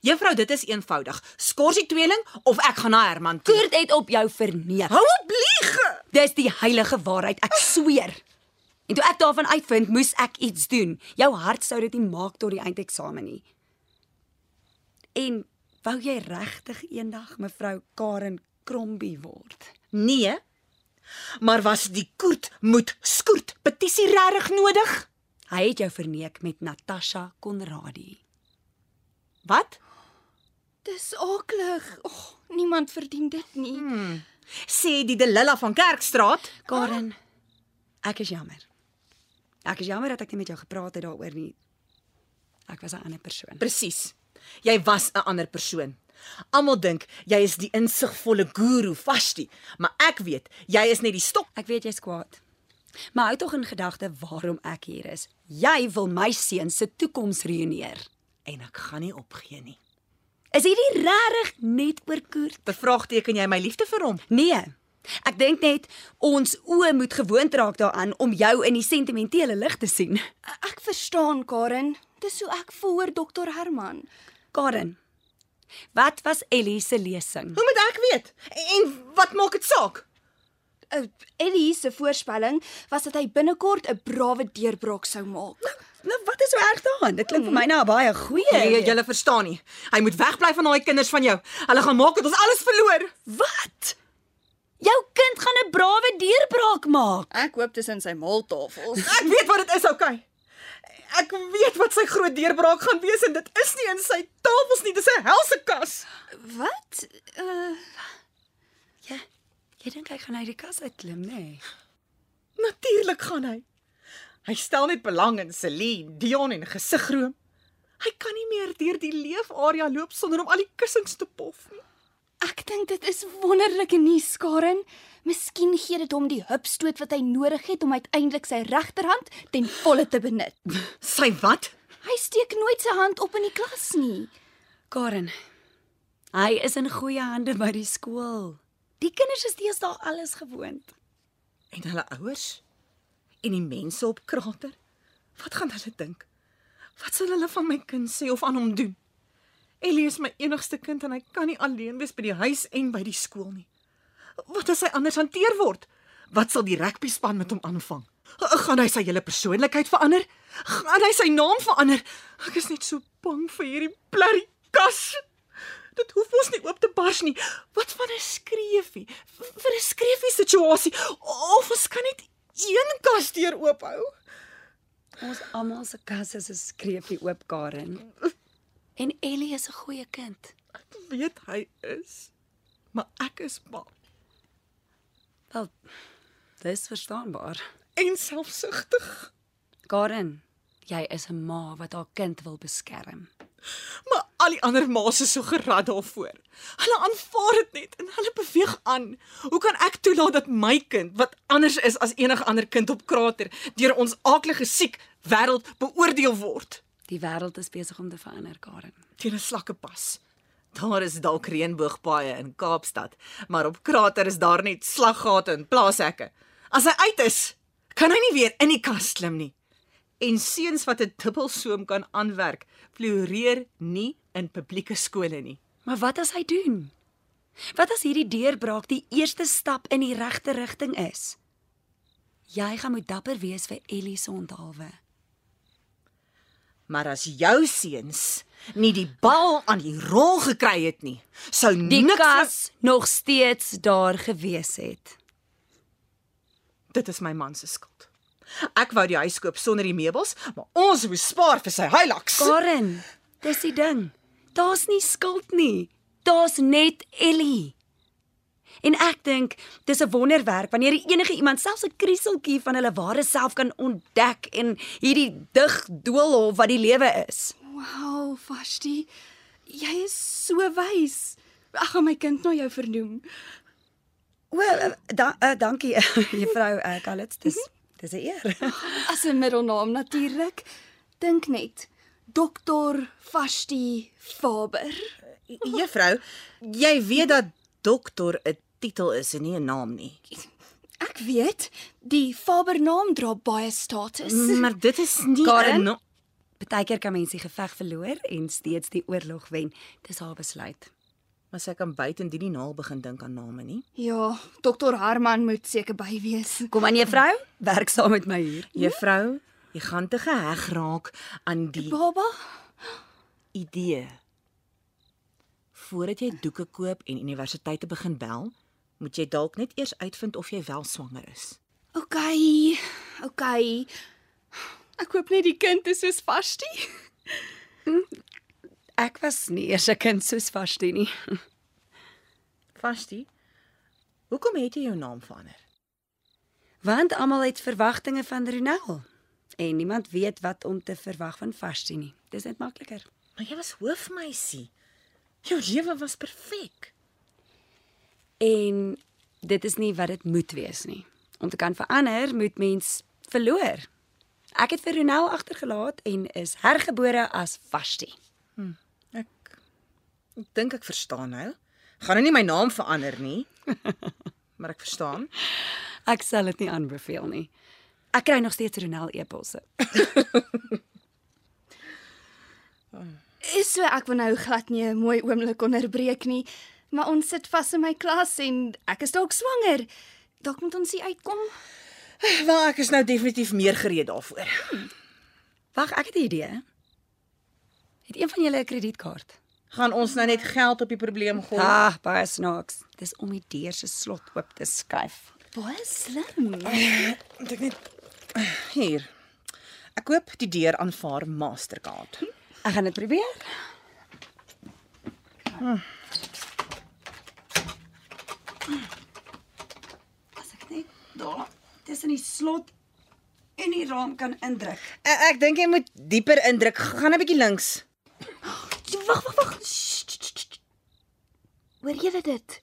Juffrou, dit is eenvoudig. Skors die tweeling of ek gaan na Herman toe. Koert het op jou verneem. Hou op lieg. Dis die heilige waarheid, ek sweer. En toe ek daarvan uitvind, moes ek iets doen. Jou hart sou dit nie maak tot die eindeksamen nie. En wou jy regtig eendag mevrou Karen Krombie word? Nee. Maar was die koert moet skoort petisie regtig nodig? Hy het jou verneek met Natasha Konradi. Wat? Dis aaklig. Ag, oh, niemand verdien dit nie. Hmm. Sê die Delilla van Kerkstraat. Karen, ek is jammer. Ek is jammer dat ek nie met jou gepraat het daaroor nie. Ek was 'n ander persoon. Presies. Jy was 'n ander persoon. Almal dink jy is die insigvolle guru Vashti, maar ek weet jy is net die stok. Ek weet jy's kwaad. Maar hou tog in gedagte waarom ek hier is. Jy wil my seun se toekoms ruïneer. En ek gaan nie opgee nie. Is hierdie regtig net oor Koert? Bevraagteken jy my liefde vir hom? Nee. Ek dink net ons oë moet gewoond raak daaraan om jou in die sentimentele lig te sien. Ek verstaan, Karen. Dis hoe ek voel oor dokter Herman. Karen. Wat was Ellie se lesing? Hoe moet ek weet? En wat maak dit saak? Uh, Ellie se voorspelling was dat hy binnekort 'n brawe deurbraak sou maak. Nou wat is so erg daaraan? Dit klink vir my nou 'n baie goeie. Nee, jy verstaan nie. Hy moet wegbly van daai kinders van jou. Hulle gaan maak dat ons alles verloor. Wat? Jou kind gaan 'n brawe deurbraak maak. Ek hoop dis in sy maaltafels. Ek weet wat dit is, okay. Ek weet wat sy groot deurbraak gaan wees en dit is nie in sy tafels nie, dis 'n helse kas. Wat? Uh Ja. Jy dink hy gaan uit die kas uitklim, nê? Nee? Natuurlik gaan hy. Hy stel net belang in Celine, Dion en gesigroom. Hy kan nie meer deur die leefarea loop sonder om al die kussings te pof nie. ek dink dit is wonderlike nuus, Karen. Miskien gee dit hom die hupstoot wat hy nodig het om uiteindelik sy regterhand ten volle te benut. [laughs] Sy wat? Hy steek nooit sy hand op in die klas nie. Karen. Hy is in goeie hande by die skool. Die kinders is deesdae alles gewoond. En hulle ouers? En die mense op krater? Wat gaan hulle dink? Wat sal hulle van my kind sê of aan hom doen? Ellie is my enigste kind en hy kan nie alleen wees by die huis en by die skool nie. Wat as hy anders hanteer word? Wat sal die rugbyspan met hom aanvang? Gaan hy sy hele persoonlikheid verander? Gaan hy sy naam verander? Ek is net so bang vir hierdie blerrie kas. Dit hoef ons nie oop te bars nie. Wat van 'n skreefie? Vir 'n skreefie situasie of ons kan net een kas deur oophou. Ons almal se kas is 'n skreefie oop, Karen. En Ellie is 'n goeie kind. Ek weet hy is, maar ek is bang Wel, dis verstaanbaar. en selfsugtig. Karen, jy is 'n ma wat haar kind wil beskerm. Maar al die ander ma's is so gerad daarvoor. Hulle aanvaar dit net en hulle beweeg aan. Hoe kan ek toelaat dat my kind, wat anders is as enige ander kind op krater, deur ons aaklige siek wêreld beoordeel word? Die wêreld is besig om te verander, Karen. teen 'n slakkepas. Daar is dalk reënboogpaaie in Kaapstad, maar op krater is daar net slaggate en plaashekke. As hy uit is, kan hy nie weer in die kas klim nie. En seuns wat 'n dubbelsoom kan aanwerk, floreer nie in publieke skole nie. Maar wat as hy doen? Wat as hierdie deurbraak die eerste stap in die regte rigting is? Jy gaan moet dapper wees vir Ellie se onthaalwe. Maar as jou seuns nie die bal aan die rol gekry het nie, sou Die niks kas nog steeds daar gewees het. Dit is my man se skuld. Ek wou die huis koop sonder die meubels, maar ons moes spaar vir sy Hilux. Karen, dis die ding. Daar's nie skuld nie. Daar's net Ellie. En ek dink dis 'n wonderwerk wanneer enige iemand selfs 'n krieseltjie van hulle ware self kan ontdek en hierdie dig doolhof wat die lewe is. Wow, Vashti. Jy is so wys. Gaan my kind na jou vernoem. Wel, uh, da, uh, dankie [laughs] juffrou uh, Kalitz. Dis dis 'n eer. As 'n middelnaam natuurlik. Dink net. Dokter Vashti Faber. Juffrou, jy weet dat dokter 'n titel is en nie 'n naam nie. Ek weet, die Faber naam dra baie status. Maar dit is nie Karen? 'n na- Partykeer kan mense geveg verloor en steeds die oorlog wen. Dis haar besluit. Maar sy kan buite in die naal begin dink aan name nie. Ja, dokter Herman moet seker by wees. Kom aan juffrou, werk saam met my hier. Juffrou, jy gaan te geheg raak aan die Baba, idee. Voordat jy doeke koop en universiteite begin bel, moet jy dalk net eers uitvind of jy wel swanger is. OK. OK. Ek hoop net die kind is soos Vashti. Ek was nie eers 'n kind soos Vashti nie. [laughs] Vastie. Hoekom het jy jou naam verander? Want almal het verwagtinge van Ronel en niemand weet wat om te verwag van Vashti nie. Dis net makliker. Maar jy was hoofmeisie. Jou lewe was perfek. En dit is nie wat dit moet wees nie. Om te kan verander, moet mens verloor. Ek het vir Ronel agtergelaat en is hergebore as Vashti. Ek dink ek verstaan nou. Gaan nou nie my naam verander nie. [laughs] Maar ek verstaan. Ek sal dit nie aanbeveel nie. Ek kry nog steeds Ronel e-posse. Is [laughs] so ek wil nou glad nie 'n mooi oomblik onderbreek nie, maar ons sit vas in my klas en ek is dalk swanger. Dalk moet ons hier uitkom. [sighs] Wel, ek is nou definitief meer gereed daarvoor. Wag, ek het 'n idee. Het een van julle 'n kredietkaart? Gaan ons nou net geld op die probleem gooi? Ah, baie snaaks. Dis om die deur se slot oop te skuif. Baie slim. Moet ek net hier. Ek koop die deur aanvaar Mastercard. Ek gaan dit probeer. As ek net daar tussen die slot en die raam kan indruk. Ek, ek dink jy moet dieper indruk. Gaan 'n bietjie links. Wag, wag, wag. Hoor jy dit?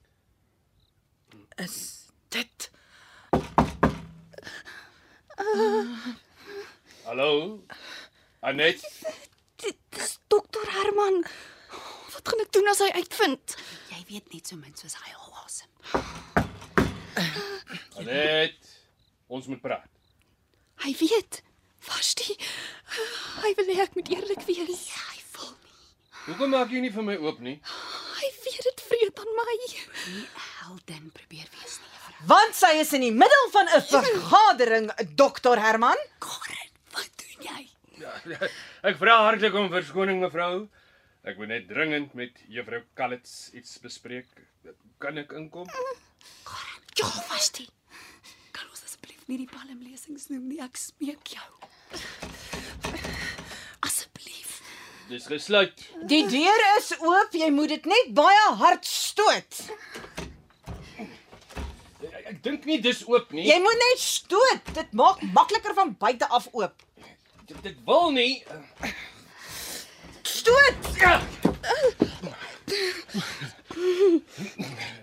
Is dit Hallo. Anet, Dit is dokter Herman. Wat gaan ek doen as hy uitvind? Jy weet net so min soos hy al asem. Anet. Ons moet praat. Hy weet. Vashti. Hy wil hê ek moet eerlik wees. Ja. Hoekom maak jy nie vir my oop nie? Hy weet dit vreet aan my. Helden probeer wees nie, juffrou. Want sy is in die middel van 'n vergadering, dokter Herman. Karen, wat doen jy? Ek vra hartlik om verskoning mevrou. Ek moet net dringend met juffrou Kallits iets bespreek. Kan ek inkom? Ja, Vashti. Kan ons asseblief nie die palmlesings noem nie, ek smeek jou. Dis gesluit. Die deur is oop, jy moet dit net baie hard stoot. Ek, dink nie dis oop nie. Jy moet net stoot. Dit maak makliker van buite af oop. dit, dit wil nie. Stoot. Ja.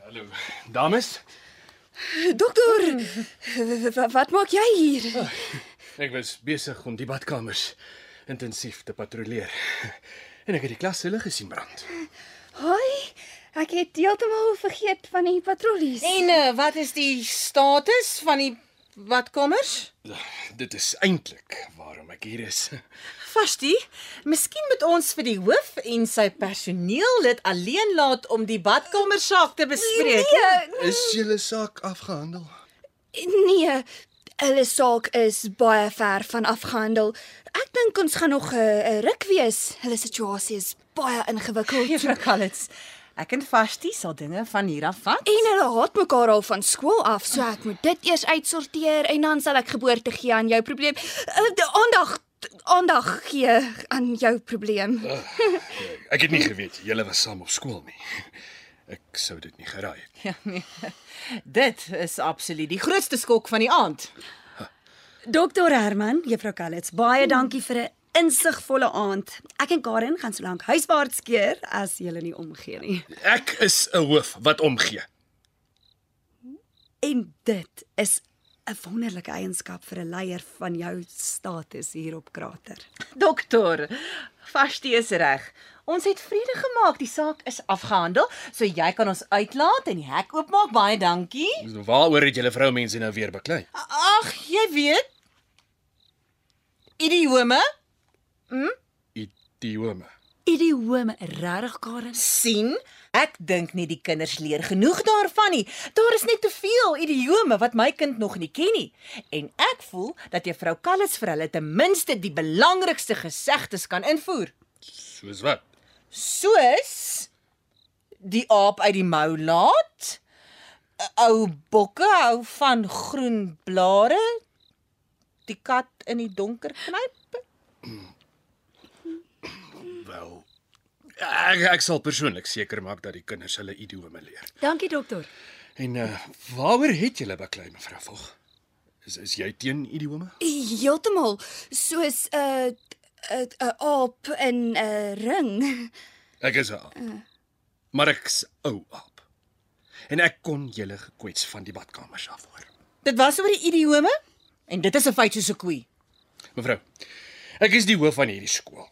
Hallo, dames. Dokter, wat maak jy hier? Ek was besig om die badkamers intensief te patrolleer. [laughs] En ek het die klas hulle gesien brand. Hoi. Ek het heeltemal vergeet van die patrollies. En uh, wat is die status van die badkamers? Dit is eintlik waarom ek hier is. [laughs] Vashti, miskien moet ons vir die hoof en sy personeel dit alleen laat om die badkamersaak te bespreek. Nee, Is julle saak afgehandel? nee. Hulle saak is baie ver van afgehandel. Ek dink ons gaan nog 'n uh, ruk wees. Hulle situasie is baie ingewikkeld. [laughs] Juffrou Kallits, ek en Vashti sal dinge van hier af vat. En hulle haat mekaar al van skool af, so ek moet dit eers uitsorteer en dan sal ek geboorte gee aan jou probleem. Uh, de aandag aandag gee aan jou probleem. Ek het nie geweet julle was saam op skool nie. Ek sou dit nie geraai het. Ja, nee. Dit is absoluut die grootste skok van die aand. Dokter Herman, juffrou Kallits, baie dankie vir 'n insigvolle aand. Ek en Karen gaan solank huiswaarts keer as jy nie omgee nie. Ek is 'n hoof wat omgee. En dit is 'n wonderlike eienskap vir 'n leier van jou status hier op krater. Dokter, Vashti is reg. Ons het vrede gemaak. Die saak is afgehandel, so jy kan ons uitlaat en die hek oopmaak. Baie dankie. Waaroor het julle vroumense nou weer beklei? Ag, jy weet. Idiome Idiome. Idiome, regtig Karen? sien. Ek dink nie die kinders leer genoeg daarvan nie. Daar is net te veel idiome wat my kind nog nie ken nie. En ek voel dat juffrou Kallis vir hulle ten minste die belangrikste gesegdes kan invoer. Soos wat? Soos die aap uit die mou laat. 'n Ou bokke hou van groen blare. Die kat in die donker knyp. Wel. Ek ek sal persoonlik seker maak dat die kinders hulle idiome leer. Dankie dokter. En uh waaroor het julle beklei mevrou Vog? Is is jy teen idiome? Heeltemal soos 'n uh, 'n 'n aap in 'n uh, ring. Ek is 'n aap. Maar ek's ou aap. En ek kon julle gekwets van die badkamers af hoor. Dit was oor die idiome en dit is 'n feit soos 'n koei. Mevrou, ek is die hoof van hierdie skool.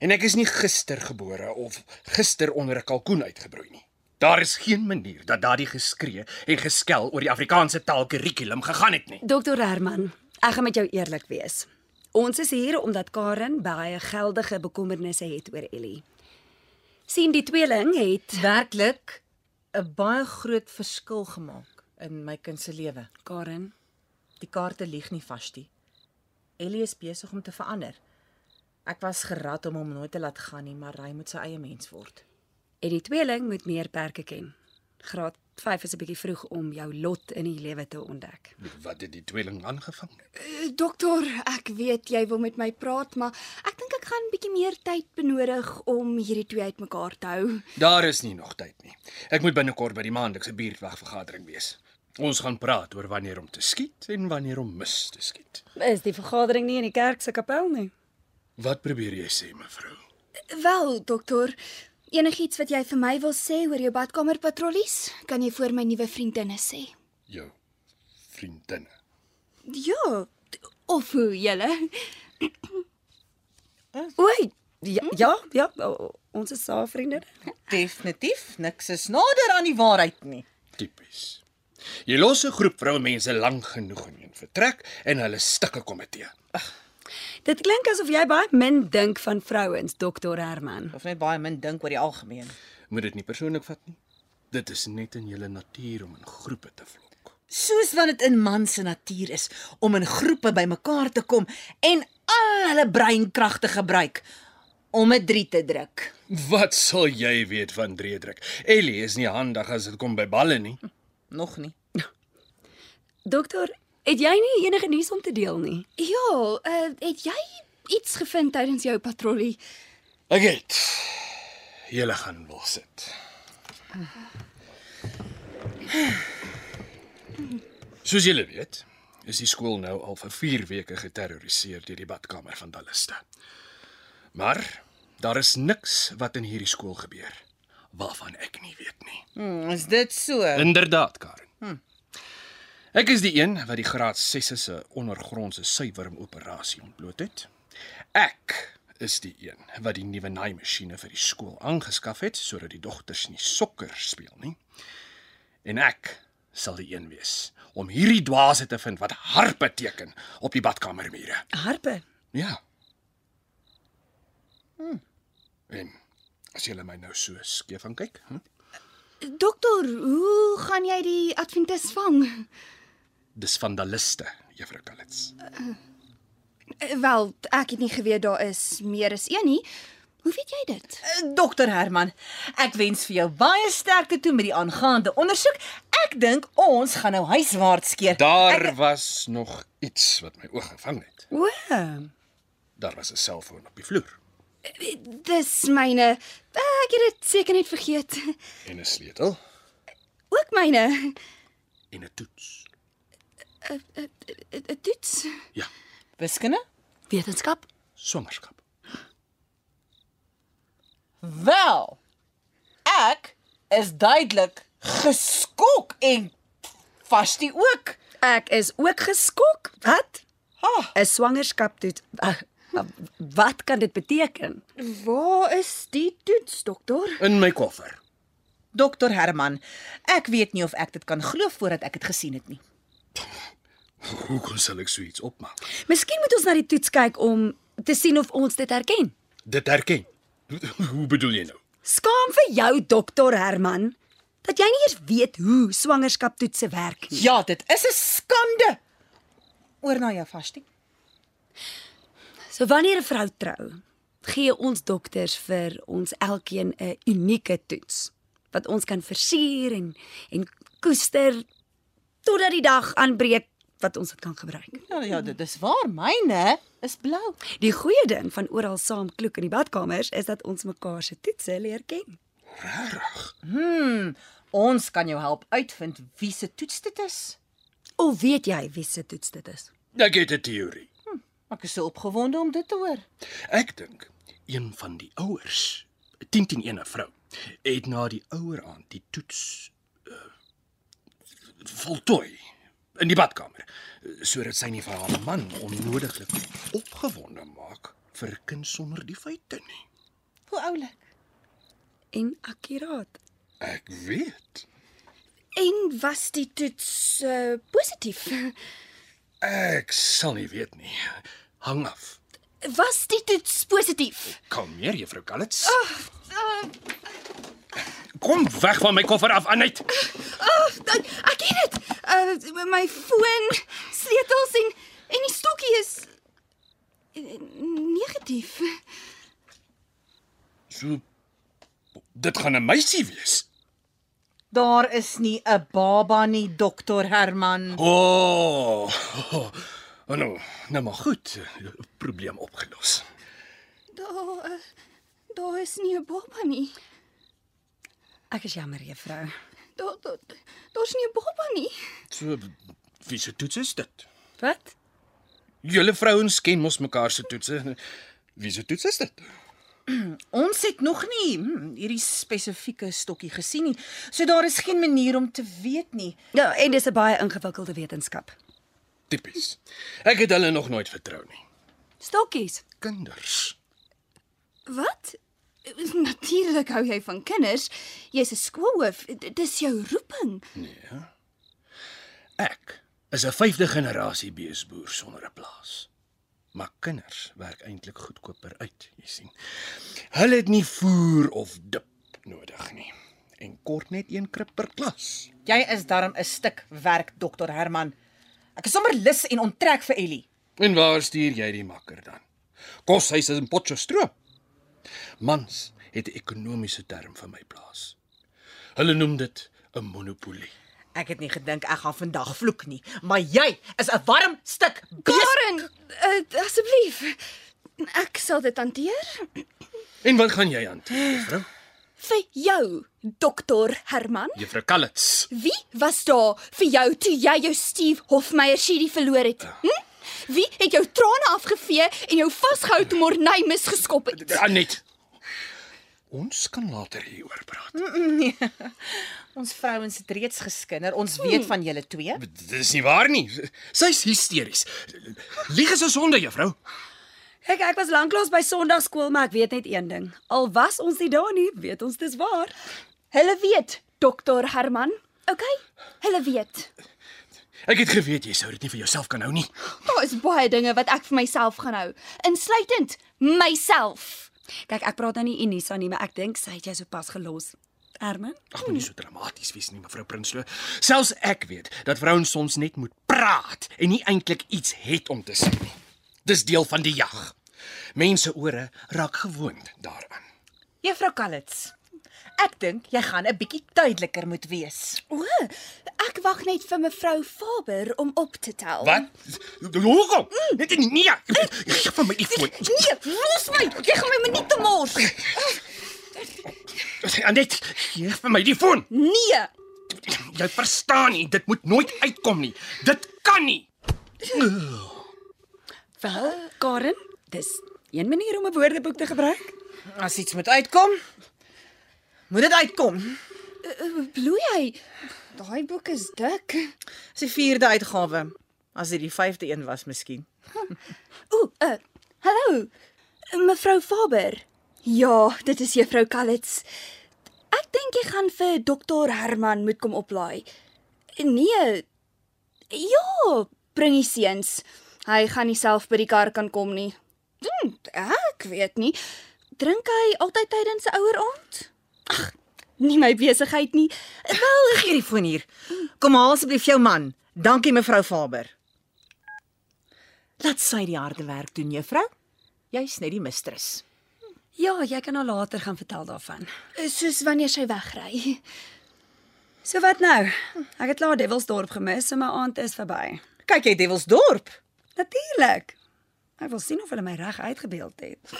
En ek is nie gister gebore of gister onder 'n kalkoen uitgebroei nie. Daar is geen manier dat daardie geskree en geskel oor die Afrikaanse taalkurrikulum gegaan het nie. Dokter Herman, ek gaan met jou eerlik wees. Ons is hier omdat Karen baie geldige bekommernisse het oor Ellie. sien die tweeling het werklik 'n baie groot verskil gemaak in my kind se lewe. Karen, Die kaarte lieg nie vastie. Ellie is besig om te verander. Ek was gerad om hom nooit te laat gaan nie, maar hy moet sy eie mens word. en die tweeling moet meer perke ken. Graad 5 is 'n bietjie vroeg om jou lot in die lewe te ontdek. Wat het die tweeling aangevang? Uh, dokter, ek weet jy wil met my praat, maar ek dink ek gaan bietjie meer tyd benodig om hierdie twee uitmekaar te hou. Daar is nie nog tyd nie. Ek moet binnekort by die maandelikse buurtwagvergadering wees. Ons gaan praat oor wanneer om te skiet en wanneer om mis te skiet. Is die vergadering nie in die kerk se kapel nie? Wat probeer jy sê, mevrou? Wel, dokter, enigiets wat jy vir my wil sê oor jou badkamerpatrollies, kan jy vir my nuwe vriendinne sê. Jou vriendinne. Ja, of hoe julle? Oei, ja, ja, ja, ons is saam vriende. Definitief, niks is nader aan die waarheid nie. Tipies. Jy los 'n groep vroumense lank genoeg in een vertrek en hulle stikke komitee. Dit klink asof jy baie min dink van vrouens, dokter Herman. Of net baie min dink oor die algemeen. Moet dit nie persoonlik vat nie. Dit is net in julle natuur om in groepe te vlok. Soos wat dit in man se natuur is om in groepe bymekaar te kom en al hulle breinkrag te gebruik om 'n 3 te druk. Wat sal jy weet van dreedruk? Ellie is nie handig as dit kom by balle nie. Nog nie. Dokter, het jy nie enige nuus om te deel nie? Ja, uh, het jy iets gevind tydens jou patrollie? Ek het. Julle gaan wil sit. Soos julle weet, is die skool nou al vir 4 weke geterroriseer deur die badkamer van Dalliste. Maar daar is niks wat in hierdie skool gebeur waarvan ek nie weet nie. Hmm, is dit so? Inderdaad, Karen. Ek is die een wat die graad 6 se ondergrondse suiwerm operasie ontbloot het. Ek is die een wat die nuwe naaimasjiene vir die skool aangeskaf het sodat die dogters nie sokker speel nie. En ek sal die een wees om hierdie dwaase te vind wat harpe teken op die badkamermure. Harpe. Ja. Hm. En as jy my nou so skeef aan kyk, hm? Dokter, hoe gaan jy die adventus vang? Dis vandaliste, juffrou Kalitz. Uh, Wel, ek het nie geweet daar is meer as een nie. Hoe weet jy dit? Dokter Herman, ek wens vir jou baie sterkte toe met die aangaande ondersoek. Ek dink ons gaan nou huiswaarts keer. Daar ek... was nog iets wat my oog gevang het. O. Daar was 'n selfoon op die vloer Dis myne. Ek het dit seker net vergeet. en 'n sleutel Ook myne. en 'n toets. 'n Toets. Ja, Wiskunde? Wetenskap. swangerskap. Wel. Ek is duidelik geskok en vastie ook. Ek is ook geskok. Wat? Ah, 'n Swangerskap doet Wat kan dit beteken? Waar is die toets, dokter? In my koffer. Dokter Herman, ek weet nie of ek dit kan glo voordat ek dit gesien het nie. Hoe kon sal ek so iets opmaak? Miskien moet ons na die toets kyk om te sien of ons dit herken. Dit herken. Hoe bedoel jy nou? Skaam vir jou, dokter Herman, dat jy nie eers weet hoe swangerskaptoetse werk nie. Ja, dit is 'n skande. Oor na jou vasting. So wanneer 'n vrou trou, gee ons dokters vir ons elkeen 'n unieke toets wat ons kan versier en en koester totdat die dag aanbreek wat ons dit kan gebruik. Ja, ja, dit is waar. Myne is blou. Die goeie ding van oral saam kloek in die badkamers is dat ons mekaar se toetse leer ken. Regtig? Hmm, ons kan jou help uitvind wie se toets dit is. Of weet jy wie se toets dit is? Ek het 'n teorie. Ek is so opgewonde om dit te hoor. Ek dink een van die ouers, 'n 10 teen 1 vrou, het na die ouer aan die toets uh, voltooi in die badkamer sodat sy nie vir haar man onnodiglik opgewonde maak vir 'n kind sonder die feite nie. Hoe oulik. En akkuraat. Ek weet. En was die toets uh, positief? Ek sal nie weet nie. Hang af. Was die toets positief? Kalmeer juffrou Kalitz. Kom weg van my koffer af, Anet. Oh, ek het dit. Uh, my foon, sleutels en en die stokkie is uh, negatief. So dit gaan 'n meisie wees. Daar is nie 'n baba nie, dokter Herman. O. Oh, [laughs] oh, nou, nou maar goed. Probleem opgelos. Daar uh, daar is nie 'n baba nie. Ek is jammer, juffrou. Daar daar daar's nie 'n baba nie. So wie se toets is dit? Wat? Julle vrouens ken mos mekaar se toetse. Wie se toets is dit? [clears throat] Ons het nog nie hmm, hierdie spesifieke stokkie gesien nie. So daar is geen manier om te weet nie. Ja, en dis 'n baie ingewikkelde wetenskap. Tipies. Ek het hulle nog nooit vertrou nie. Stokkies. Kinders. Wat? Natuurlik hou jy van kinders. Jy's 'n skoolhoof. D- Dis jou roeping. Nee. Ek is 'n vyfde generasie beesboer sonder 'n plaas. Maar kinders werk eintlik goedkoper uit, jy sien. Hulle het nie voer of dip nodig nie en kort net een krip per klas. Jy is darm 'n stuk werk, dokter Herman. Ek is sommer lus en onttrek vir Ellie. En waar stuur jy die makker dan? Koshuis is 'n Potchefstroom. Mans het 'n ekonomiese term vir my plaas. Hulle noem dit 'n monopolie. Ek het nie gedink ek gaan vandag vloek nie, maar jy is 'n warm stuk bees. Karen, uh, asseblief. Ek sal dit hanteer En wat gaan jy aan, juffrou? vir jou, dokter Herman. Juffrou Kallits. Wie was daar vir jou toe jy jou Steve Hofmeyer Shiri verloor het? Hm? Wie het jou trane afgevee en jou vasgehou toe Morney misgeskop het? Anet. Ons kan later hieroor praat. [laughs] Ons vrouens het reeds geskinder. Ons weet van julle twee. Dis nie waar nie. Sy's hysteries. Lieg is 'n sonde, juffrou. Kyk, ek was lanklaas by Sondagskool, maar ek weet net een ding. Al was ons nie daar nie, weet ons dis waar. Hulle weet, dokter Herman. OK? Hulle weet. Ek het geweet jy sou dit nie vir jouself kan hou nie. Daar is baie dinge wat ek vir myself gaan hou, insluitend myself. Kyk, ek praat nou nie Unisa nie, maar ek dink sy het jou sopas gelos. Herman? Ag, moenie so dramaties wees nie, mevrou Prinsloo. Selfs ek weet dat vrouens soms net moet praat en nie eintlik iets het om te sê nie. Dis deel van die jag. Mense ore raak gewoond daaraan. Juffrou Kallits. Ek dink jy gaan 'n bietjie duideliker moet wees. O, ek wag net vir mevrou Faber om op te tel. Wat? Hoekom? Nee, nee, nee. Gee vir my die foon. Nee, los my. Jy gaan my minute mors. Anet, gee vir my die foon. Nee. Jy verstaan nie, dit moet nooit uitkom nie. Dit kan nie. Wel, Karen, dis een manier om 'n woordeboek te gebruik. As iets moet uitkom, moet dit uitkom. Bloei hy. Daai boek is dik. Dis die 4de uitgawe. As dit die 5de een was miskien. Ooh, uh, hallo. Mevrou Faber. Ja, dit is juffrou Kallits. Ek dink jy gaan vir dokter Herman moet kom oplaai. Nee. Ja, bring die seuns. Hy gaan nie self by die kar kan kom nie. Hm, ek weet nie. Drink hy altyd tydens 'n ouer aand? Ag, nie my besigheid nie. Wel, Gee die foon hier. Kom haal asseblief jou man. Dankie mevrou Faber. Laat sy die harde werk doen, juffrou. Jy's net die mistress. Ja, jy kan nou later gaan vertel daarvan. soos wanneer sy wegry. So wat nou? Ek het klaar Devilsdorp gemis, so my aand is verby. Kyk jy Devilsdorp. Natuurlik. Ek wil sien of hulle my reg uitgebeeld het.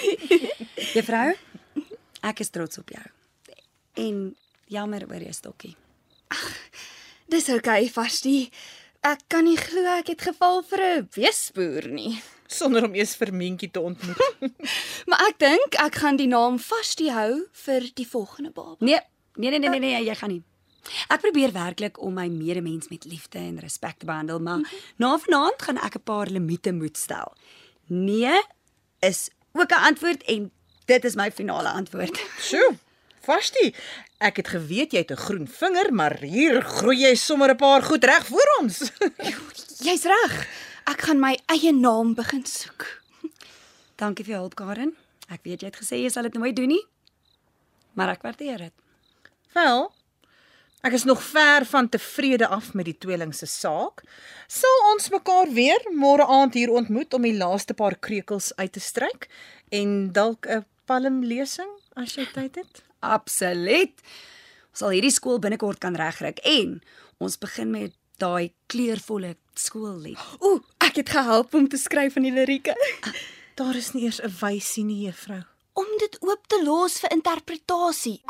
[laughs] Juffrou, ek is trots op jou. En jammer oor jou stokkie. Dis oukei, okay, Vastie. Ek kan nie glo ek het geval vir 'n weesboer nie. sonder om eers vir Mientjie te ontmoet. [laughs] Maar ek dink ek gaan die naam Vastie hou vir die volgende baba. Nee, nee nee nee nee, nee jy gaan nie. Ek probeer werklik om my medemens met liefde en respek te behandel, maar na vanaand gaan ek 'n paar limite moet stel. Nee is ook 'n antwoord en dit is my finale antwoord. [laughs] Sjoe. Vastie, ek het geweet jy het 'n groen vinger, maar hier groei jy sommer 'n paar goed reg voor ons. [laughs] Jy's reg. Ek gaan my eie naam begin soek. [laughs] Dankie vir jou hulp, Karen. Ek weet jy het gesê jy sal dit nooit doen nie, maar ek waardeer dit. Wel, ek is nog ver van tevrede af met die tweeling se saak. Sal ons mekaar weer môre aand hier ontmoet om die laaste paar krekels uit te stryk en dalk 'n palmlesing as jy tyd het? Absoluut. Ons sal hierdie skool binnekort kan regryk en ons begin met daai kleurvolle skoollied. Ooh, ek het gehelp om te skryf van die lirieke. Daar is nie eers 'n wysie nie, juffrou. Om dit oop te los vir interpretasie.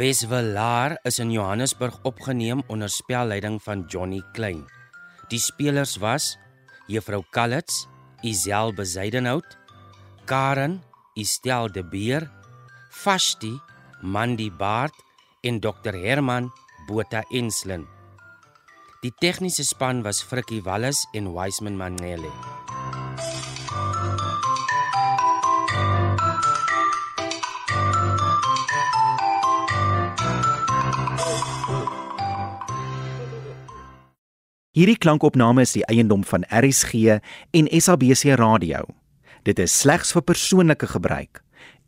Weswelaar is in Johannesburg opgeneem onder spelleiding van Johnny Klein. Die spelers was Juffrou Kallits, Isel Bezuidenhout, Karen, Estel de Beer, Fasti, Mandy Baard en Dr Herman Botha Enslin. Die tegniese span was Frikkie Wallis en Wiseman Manele. Hierdie klankopname is die eiendom van RSG en SABC Radio. Dit is slegs vir persoonlike gebruik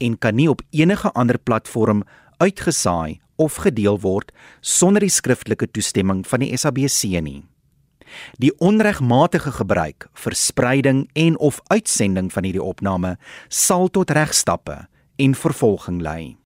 en kan nie op enige ander platform uitgesaai of gedeel word sonder die skriftelike toestemming van die SABC nie. Die onregmatige gebruik, verspreiding en of uitsending van hierdie opname sal tot regstappe en vervolging lei.